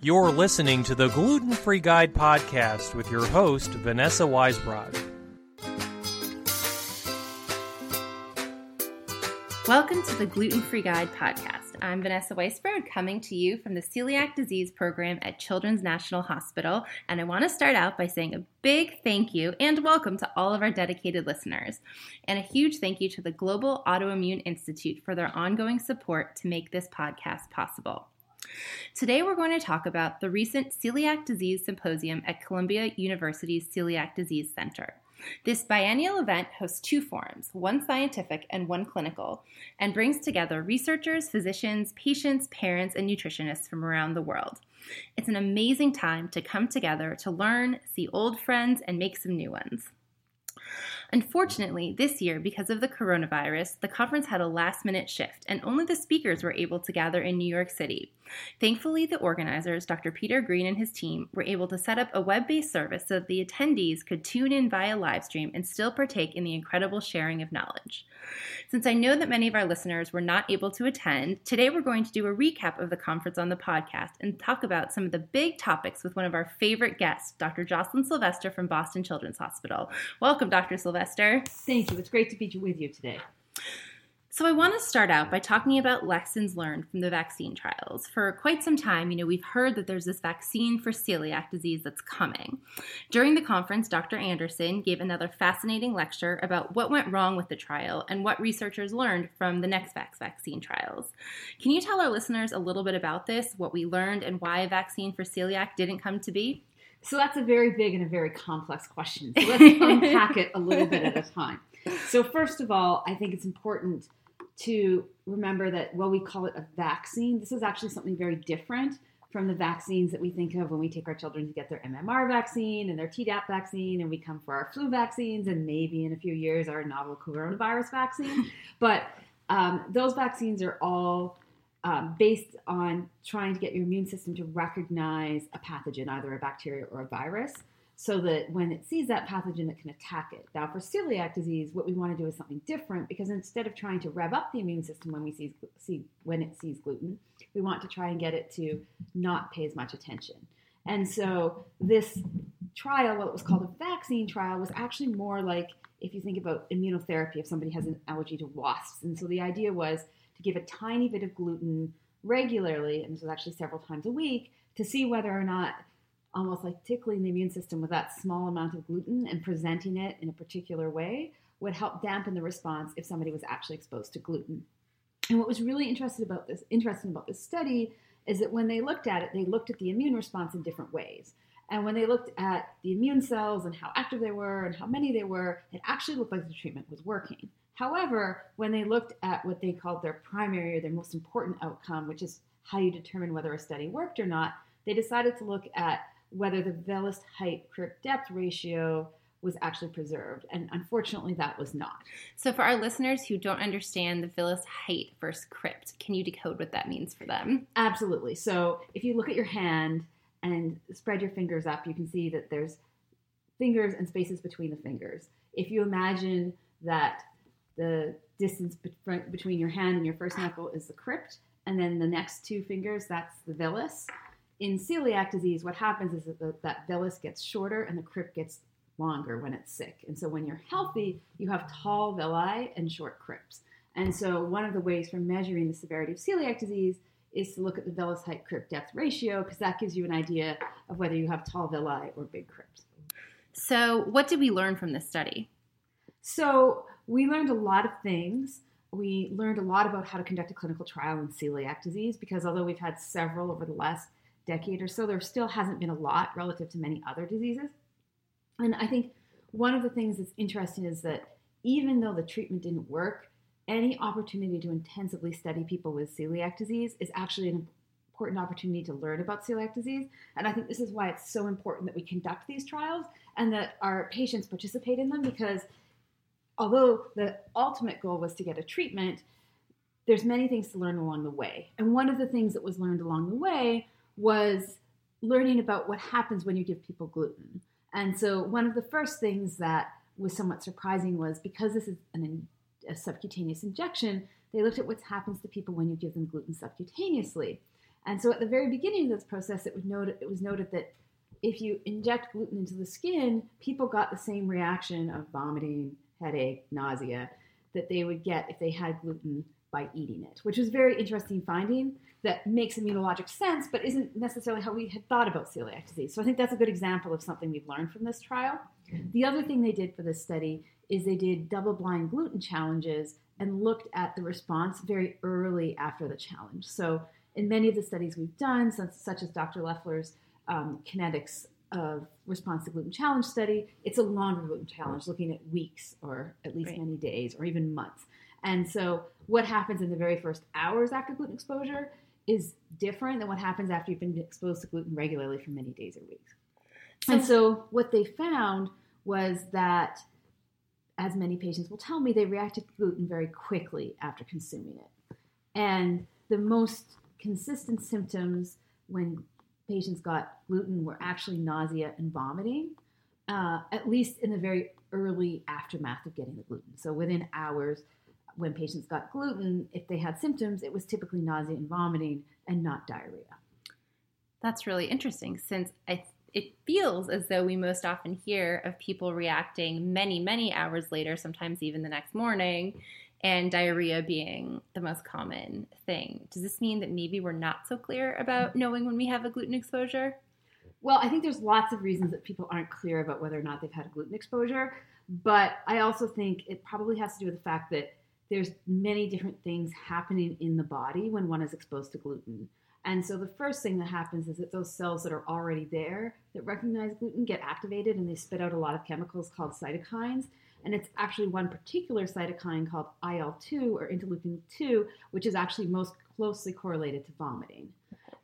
You're listening to the Gluten Free Guide podcast with your host, Vanessa Weisbrod. Welcome to the Gluten Free Guide podcast. I'm Vanessa Weisbrod coming to you from the Celiac Disease Program at Children's National Hospital. And I want to start out by saying a big thank you and welcome to all of our dedicated listeners. And a huge thank you to the Global Autoimmune Institute for their ongoing support to make this podcast possible. Today, we're going to talk about the recent Celiac Disease Symposium at Columbia University's Celiac Disease Center. This biennial event hosts two forums, one scientific and one clinical, and brings together researchers, physicians, patients, parents, and nutritionists from around the world. It's an amazing time to come together to learn, see old friends, and make some new ones. Unfortunately, this year, because of the coronavirus, the conference had a last minute shift, and only the speakers were able to gather in New York City. Thankfully, the organizers, Dr. Peter Green and his team, were able to set up a web based service so that the attendees could tune in via live stream and still partake in the incredible sharing of knowledge. Since I know that many of our listeners were not able to attend, today we're going to do a recap of the conference on the podcast and talk about some of the big topics with one of our favorite guests, Dr. Jocelyn Silvester from Boston Children's Hospital. Welcome, Dr. Silvester. Thank you. It's great to be with you today. So, I want to start out by talking about lessons learned from the vaccine trials. For quite some time, you know, we've heard that there's this vaccine for celiac disease that's coming. During the conference, Dr. Anderson gave another fascinating lecture about what went wrong with the trial and what researchers learned from the Nexvax vaccine trials. Can you tell our listeners a little bit about this, what we learned, and why a vaccine for celiac didn't come to be? So, that's a very big and a very complex question. So, let's unpack it a little bit at a time. So, first of all, I think it's important to remember that while we call it a vaccine, this is actually something very different from the vaccines that we think of when we take our children to get their MMR vaccine and their Tdap vaccine, and we come for our flu vaccines, and maybe in a few years our novel coronavirus vaccine. but um, those vaccines are all um, based on trying to get your immune system to recognize a pathogen, either a bacteria or a virus so that when it sees that pathogen, it can attack it. Now, for celiac disease, what we want to do is something different because instead of trying to rev up the immune system when we see, see when it sees gluten, we want to try and get it to not pay as much attention. And so this trial, what was called a vaccine trial, was actually more like if you think about immunotherapy, if somebody has an allergy to wasps. And so the idea was to give a tiny bit of gluten regularly, and this was actually several times a week, to see whether or not almost like tickling the immune system with that small amount of gluten and presenting it in a particular way would help dampen the response if somebody was actually exposed to gluten. And what was really interesting about this interesting about this study is that when they looked at it, they looked at the immune response in different ways. And when they looked at the immune cells and how active they were and how many they were, it actually looked like the treatment was working. However, when they looked at what they called their primary or their most important outcome, which is how you determine whether a study worked or not, they decided to look at whether the villus height crypt depth ratio was actually preserved. And unfortunately, that was not. So, for our listeners who don't understand the villus height versus crypt, can you decode what that means for them? Absolutely. So, if you look at your hand and spread your fingers up, you can see that there's fingers and spaces between the fingers. If you imagine that the distance between your hand and your first knuckle is the crypt, and then the next two fingers, that's the villus in celiac disease, what happens is that the, that villus gets shorter and the crypt gets longer when it's sick. And so when you're healthy, you have tall villi and short crypts. And so one of the ways for measuring the severity of celiac disease is to look at the villus height crypt depth ratio because that gives you an idea of whether you have tall villi or big crypts. So, what did we learn from this study? So, we learned a lot of things. We learned a lot about how to conduct a clinical trial in celiac disease because although we've had several over the last decade or so, there still hasn't been a lot relative to many other diseases. And I think one of the things that's interesting is that even though the treatment didn't work, any opportunity to intensively study people with celiac disease is actually an important opportunity to learn about celiac disease. And I think this is why it's so important that we conduct these trials and that our patients participate in them because although the ultimate goal was to get a treatment, there's many things to learn along the way. And one of the things that was learned along the way was learning about what happens when you give people gluten. And so, one of the first things that was somewhat surprising was because this is an, a subcutaneous injection, they looked at what happens to people when you give them gluten subcutaneously. And so at the very beginning of this process, it was noted, it was noted that if you inject gluten into the skin, people got the same reaction of vomiting, headache, nausea that they would get if they had gluten by eating it, which is very interesting finding that makes immunologic sense, but isn't necessarily how we had thought about celiac disease. So I think that's a good example of something we've learned from this trial. The other thing they did for this study is they did double blind gluten challenges and looked at the response very early after the challenge. So in many of the studies we've done, such as Dr. Leffler's um, kinetics of response to gluten challenge study, it's a longer gluten challenge, looking at weeks or at least right. many days or even months. And so, what happens in the very first hours after gluten exposure is different than what happens after you've been exposed to gluten regularly for many days or weeks. So, and so, what they found was that, as many patients will tell me, they reacted to gluten very quickly after consuming it. And the most consistent symptoms when patients got gluten were actually nausea and vomiting, uh, at least in the very early aftermath of getting the gluten. So within hours, when patients got gluten, if they had symptoms, it was typically nausea and vomiting and not diarrhea. That's really interesting since I, it feels as though we most often hear of people reacting many, many hours later, sometimes even the next morning, and diarrhea being the most common thing. Does this mean that maybe we're not so clear about knowing when we have a gluten exposure? Well, I think there's lots of reasons that people aren't clear about whether or not they've had a gluten exposure, but I also think it probably has to do with the fact that there's many different things happening in the body when one is exposed to gluten. And so the first thing that happens is that those cells that are already there that recognize gluten get activated and they spit out a lot of chemicals called cytokines. And it's actually one particular cytokine called IL 2 or interleukin 2, which is actually most closely correlated to vomiting.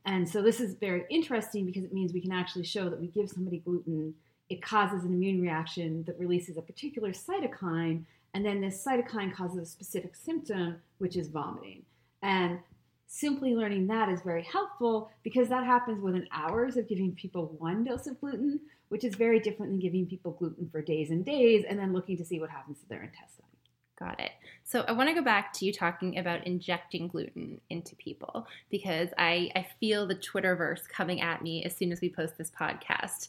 And so this is very interesting because it means we can actually show that we give somebody gluten, it causes an immune reaction that releases a particular cytokine, and then this cytokine causes a specific symptom, which is vomiting. And simply learning that is very helpful because that happens within hours of giving people one dose of gluten, which is very different than giving people gluten for days and days and then looking to see what happens to their intestine. Got it. So I want to go back to you talking about injecting gluten into people because I, I feel the Twitterverse coming at me as soon as we post this podcast.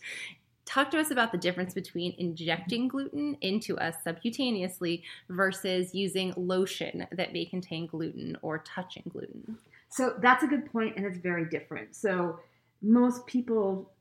Talk to us about the difference between injecting gluten into us subcutaneously versus using lotion that may contain gluten or touching gluten. So that's a good point, and it's very different. So most people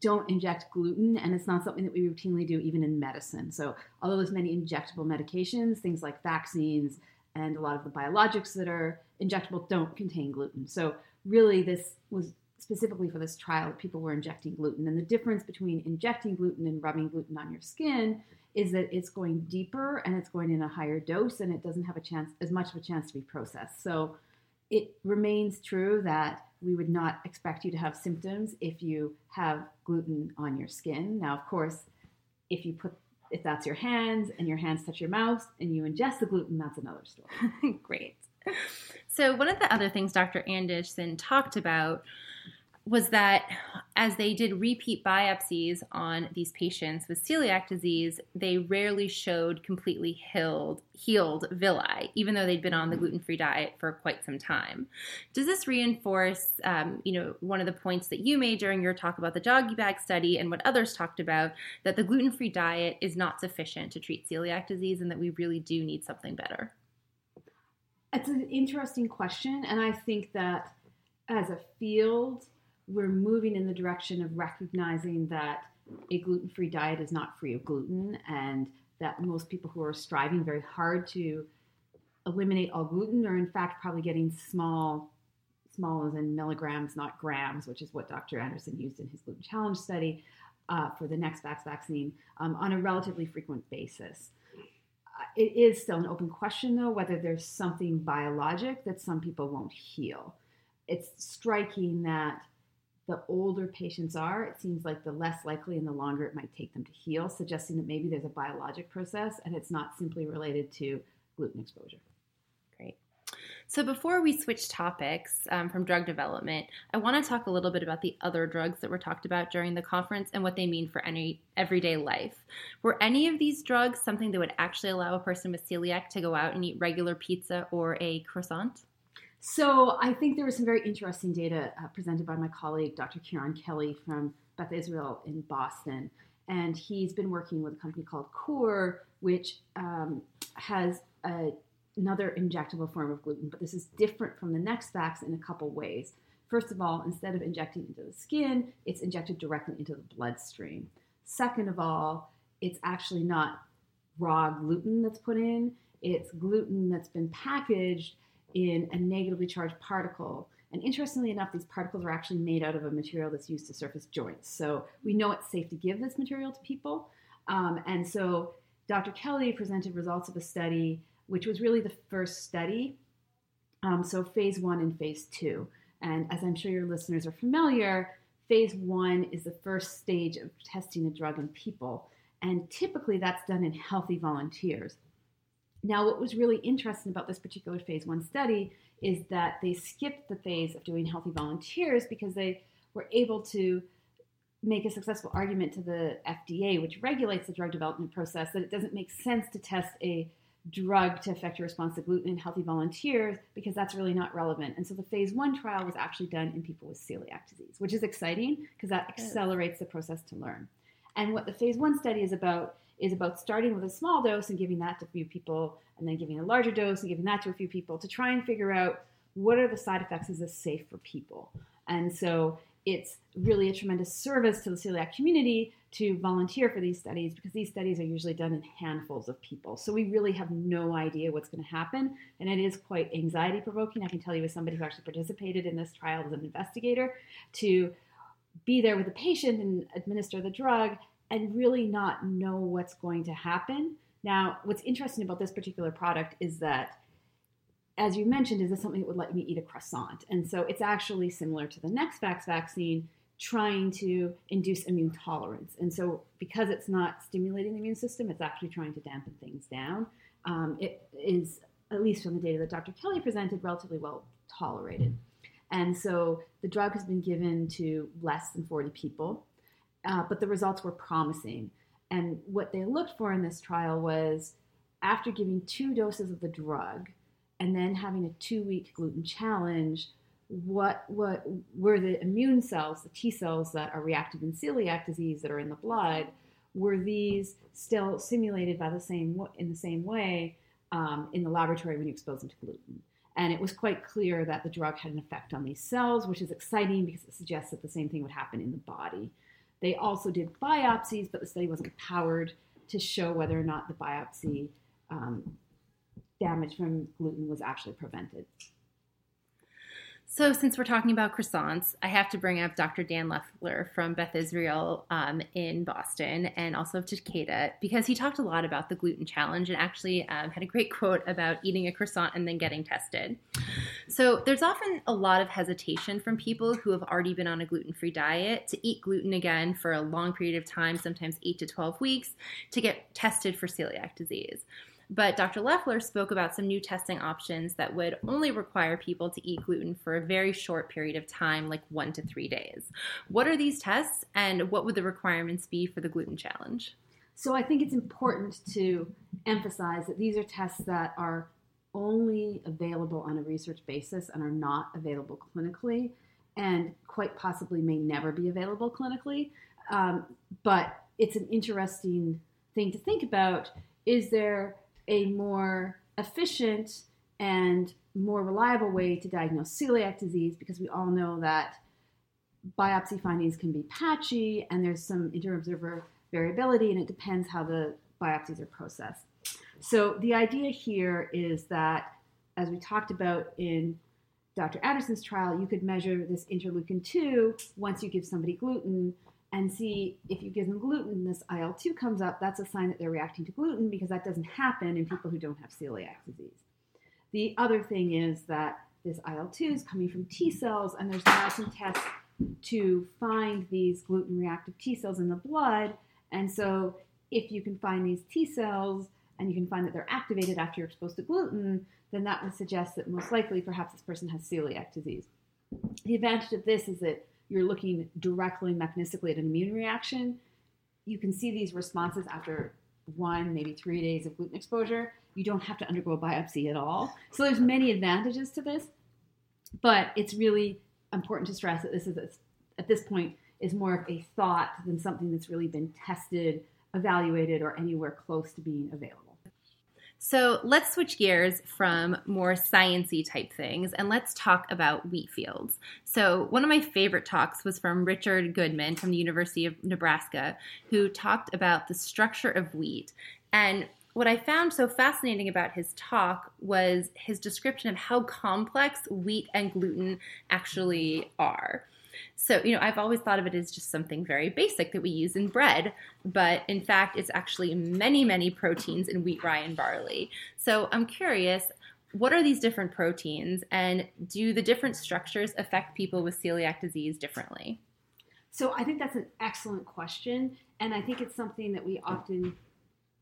don't inject gluten, and it's not something that we routinely do even in medicine. So, although there's many injectable medications, things like vaccines and a lot of the biologics that are injectable don't contain gluten. So, really, this was specifically for this trial that people were injecting gluten. And the difference between injecting gluten and rubbing gluten on your skin is that it's going deeper and it's going in a higher dose, and it doesn't have a chance as much of a chance to be processed. So, it remains true that we would not expect you to have symptoms if you have gluten on your skin. Now, of course, if you put if that's your hands and your hands touch your mouth and you ingest the gluten, that's another story. Great. So, one of the other things Dr. Anderson talked about was that as they did repeat biopsies on these patients with celiac disease, they rarely showed completely healed, healed villi, even though they'd been on the gluten-free diet for quite some time. Does this reinforce, um, you know, one of the points that you made during your talk about the doggy bag study and what others talked about, that the gluten-free diet is not sufficient to treat celiac disease and that we really do need something better? It's an interesting question, and I think that as a field, we're moving in the direction of recognizing that a gluten free diet is not free of gluten and that most people who are striving very hard to eliminate all gluten are in fact probably getting small small as in milligrams not grams which is what dr anderson used in his gluten challenge study uh, for the Nexvax vaccine um, on a relatively frequent basis. It is still an open question though whether there's something biologic that some people won't heal. It's striking that the older patients are, it seems like the less likely and the longer it might take them to heal, suggesting that maybe there's a biologic process and it's not simply related to gluten exposure. Great. So, before we switch topics um, from drug development, I want to talk a little bit about the other drugs that were talked about during the conference and what they mean for any everyday life. Were any of these drugs something that would actually allow a person with celiac to go out and eat regular pizza or a croissant? So I think there was some very interesting data uh, presented by my colleague, Dr. Ciarán Kelly from Beth Israel in Boston. And he's been working with a company called COUR, which um, has a, another injectable form of gluten, but this is different from the Nexvax in a couple ways. First of all, instead of injecting into the skin, it's injected directly into the bloodstream. Second of all, it's actually not raw gluten that's put in, it's gluten that's been packaged in a negatively charged particle. And interestingly enough, these particles are actually made out of a material that's used to surface joints. So we know it's safe to give this material to people. Um, and so Dr. Kelly presented results of a study, which was really the first study. Um, so phase one and phase two. And as I'm sure your listeners are familiar, phase one is the first stage of testing a drug in people. And typically that's done in healthy volunteers. Now, what was really interesting about this particular phase one study is that they skipped the phase of doing healthy volunteers because they were able to make a successful argument to the FDA, which regulates the drug development process, that it doesn't make sense to test a drug to affect your response to gluten in healthy volunteers because that's really not relevant. And so the phase one trial was actually done in people with celiac disease, which is exciting because that accelerates the process to learn. And what the phase one study is about is about starting with a small dose and giving that to a few people, and then giving a larger dose and giving that to a few people to try and figure out what are the side effects, is this safe for people? And so it's really a tremendous service to the celiac community to volunteer for these studies because these studies are usually done in handfuls of people. So we really have no idea what's going to happen. And it is quite anxiety provoking. I can tell you, as somebody who actually participated in this trial as an investigator, to be there with the patient and administer the drug and really not know what's going to happen. Now, what's interesting about this particular product is that, as you mentioned, is this something that would let me eat a croissant? And so it's actually similar to the Nexvax vaccine, trying to induce immune tolerance. And so, because it's not stimulating the immune system, it's actually trying to dampen things down. Um, it is, at least from the data that Dr. Kelly presented, relatively well tolerated. And so the drug has been given to less than 40 people uh, but the results were promising. And what they looked for in this trial was after giving two doses of the drug and then having a two week gluten challenge, what, what were the immune cells, the T cells that are reactive in celiac disease that are in the blood, were these still simulated by the same in the same way um, in the laboratory when you expose them to gluten? And it was quite clear that the drug had an effect on these cells, which is exciting because it suggests that the same thing would happen in the body. They also did biopsies, but the study wasn't powered to show whether or not the biopsy um, damage from gluten was actually prevented. So, since we're talking about croissants, I have to bring up Dr. Dan Leffler from Beth Israel um, in Boston and also of Takeda because he talked a lot about the gluten challenge and actually um, had a great quote about eating a croissant and then getting tested. So, there's often a lot of hesitation from people who have already been on a gluten free diet to eat gluten again for a long period of time, sometimes 8 to 12 weeks, to get tested for celiac disease. But Dr. Leffler spoke about some new testing options that would only require people to eat gluten for a very short period of time, like one to three days. What are these tests, and what would the requirements be for the gluten challenge? So I think it's important to emphasize that these are tests that are only available on a research basis and are not available clinically, and quite possibly may never be available clinically. Um, but it's an interesting thing to think about. Is there a more efficient and more reliable way to diagnose celiac disease because we all know that biopsy findings can be patchy and there's some inter-observer variability and it depends how the biopsies are processed. So the idea here is that, as we talked about in Dr. Anderson's trial, you could measure this interleukin 2 once you give somebody gluten and see if you give them gluten, this IL 2 comes up, that's a sign that they're reacting to gluten because that doesn't happen in people who don't have celiac disease. The other thing is that this IL 2 is coming from T cells, and there's now some tests to find these gluten reactive T cells in the blood. And so, if you can find these T cells and you can find that they're activated after you're exposed to gluten, then that would suggest that most likely perhaps this person has celiac disease. The advantage of this is that you're looking directly mechanistically at an immune reaction, you can see these responses after one, maybe three days of gluten exposure. You don't have to undergo a biopsy at all. So there's many advantages to this. But it's really important to stress that this is, at this point, is more of a thought than something that's really been tested, evaluated, or anywhere close to being available. So let's switch gears from more sciency type things and let's talk about wheat fields. So one of my favorite talks was from Richard Goodman from the University of Nebraska, who talked about the structure of wheat. And what I found so fascinating about his talk was his description of how complex wheat and gluten actually are. So, you know, I've always thought of it as just something very basic that we use in bread, but in fact, it's actually many, many proteins in wheat, rye, and barley. So, I'm curious what are these different proteins, and do the different structures affect people with celiac disease differently? So, I think that's an excellent question, and I think it's something that we often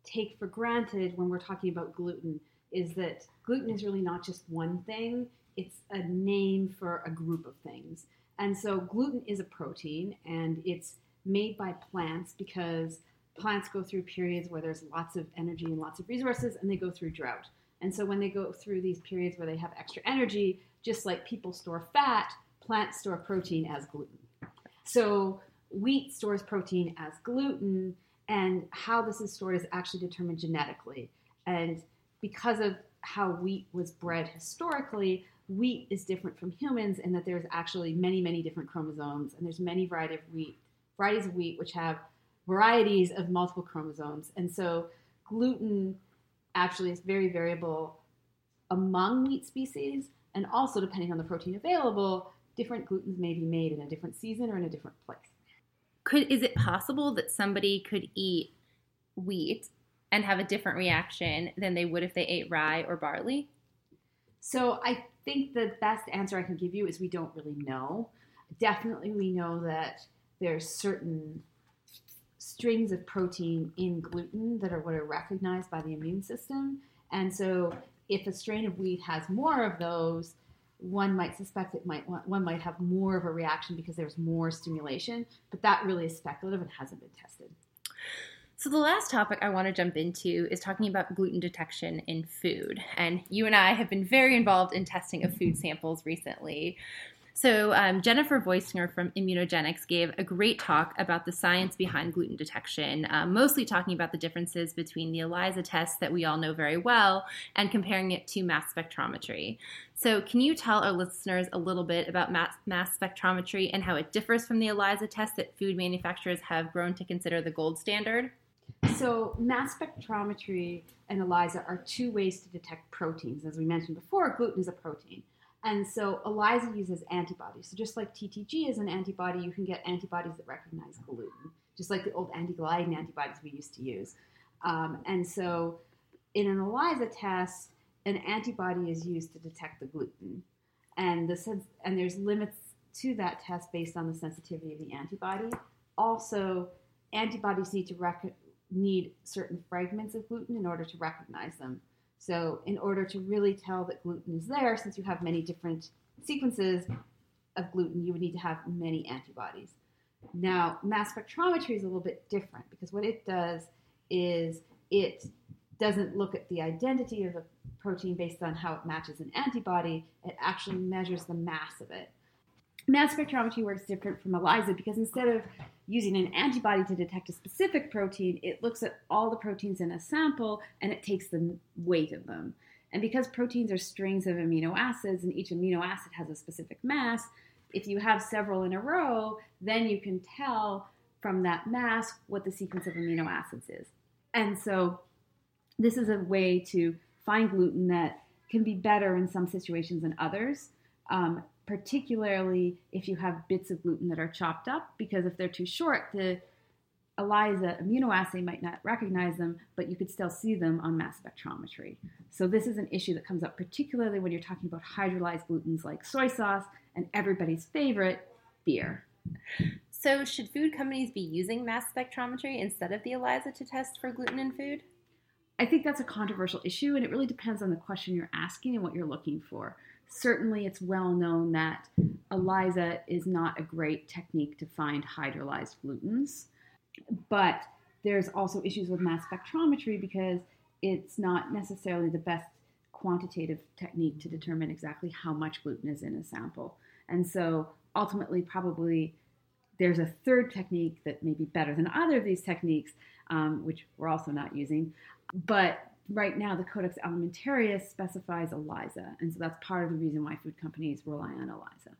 take for granted when we're talking about gluten is that gluten is really not just one thing, it's a name for a group of things. And so gluten is a protein and it's made by plants because plants go through periods where there's lots of energy and lots of resources and they go through drought. And so when they go through these periods where they have extra energy, just like people store fat, plants store protein as gluten. So wheat stores protein as gluten, and how this is stored is actually determined genetically. And because of how wheat was bred historically, wheat is different from humans in that there's actually many, many different chromosomes, and there's many variety of wheat, varieties of wheat which have varieties of multiple chromosomes. And so gluten actually is very variable among wheat species, and also depending on the protein available, different glutens may be made in a different season or in a different place. Could is it possible that somebody could eat wheat and have a different reaction than they would if they ate rye or barley? So I think the best answer I can give you is we don't really know. Definitely, we know that there's certain strings of protein in gluten that are what are recognized by the immune system. And so, if a strain of wheat has more of those, one might suspect it might one might have more of a reaction because there's more stimulation, but that really is speculative and hasn't been tested. So, the last topic I want to jump into is talking about gluten detection in food. And you and I have been very involved in testing of food samples recently. So, um, Jennifer Voyksner from ImmunogenX gave a great talk about the science behind gluten detection, um, mostly talking about the differences between the ELISA test that we all know very well and comparing it to mass spectrometry. So, can you tell our listeners a little bit about mass, mass spectrometry and how it differs from the ELISA test that food manufacturers have grown to consider the gold standard? So, mass spectrometry and ELISA are two ways to detect proteins. As we mentioned before, gluten is a protein. And so, ELISA uses antibodies. So, just like TTG is an antibody, you can get antibodies that recognize gluten, just like the old antigliadin antibodies we used to use. Um, and so, in an ELISA test, an antibody is used to detect the gluten. And, the sense, and there's limits to that test based on the sensitivity of the antibody. Also, antibodies need to rec- need certain fragments of gluten in order to recognize them. So, in order to really tell that gluten is there, since you have many different sequences of gluten, you would need to have many antibodies. Now, mass spectrometry is a little bit different because what it does is it doesn't look at the identity of a protein based on how it matches an antibody, it actually measures the mass of it. Mass spectrometry works different from ELISA because instead of using an antibody to detect a specific protein, it looks at all the proteins in a sample and it takes the weight of them. And because proteins are strings of amino acids and each amino acid has a specific mass, if you have several in a row, then you can tell from that mass what the sequence of amino acids is. And so this is a way to find gluten that can be better in some situations than others. Um, particularly if you have bits of gluten that are chopped up, because if they're too short, the ELISA immunoassay might not recognize them, but you could still see them on mass spectrometry. So this is an issue that comes up particularly when you're talking about hydrolyzed glutens like soy sauce and everybody's favorite, beer. So should food companies be using mass spectrometry instead of the ELISA to test for gluten in food? I think that's a controversial issue, and it really depends on the question you're asking and what you're looking for certainly it's well known that ELISA is not a great technique to find hydrolyzed glutens, but there's also issues with mass spectrometry because it's not necessarily the best quantitative technique to determine exactly how much gluten is in a sample. And so ultimately, probably there's a third technique that may be better than either of these techniques, um, which we're also not using. But right now, the Codex Alimentarius specifies ELISA. And so that's part of the reason why food companies rely on ELISA.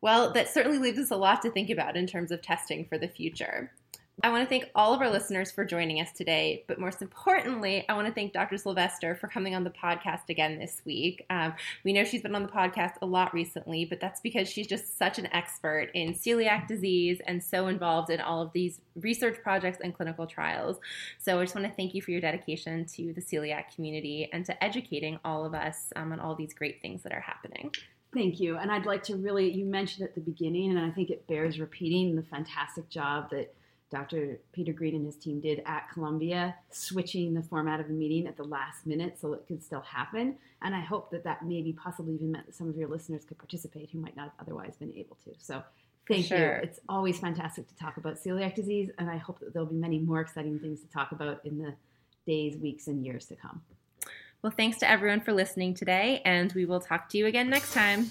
Well, that certainly leaves us a lot to think about in terms of testing for the future. I want to thank all of our listeners for joining us today, but most importantly, I want to thank Dr. Silvester for coming on the podcast again this week. Um, we know she's been on the podcast a lot recently, but that's because she's just such an expert in celiac disease and so involved in all of these research projects and clinical trials. So I just want to thank you for your dedication to the celiac community and to educating all of us um, on all these great things that are happening. Thank you. And I'd like to really, you mentioned at the beginning, and I think it bears repeating the fantastic job that Dr. Peter Green and his team did at Columbia, switching the format of the meeting at the last minute so it could still happen. And I hope that that maybe possibly even meant that some of your listeners could participate who might not have otherwise been able to. So thank sure. you. It's always fantastic to talk about celiac disease, and I hope that there'll be many more exciting things to talk about in the days, weeks, and years to come. Well, thanks to everyone for listening today, and we will talk to you again next time.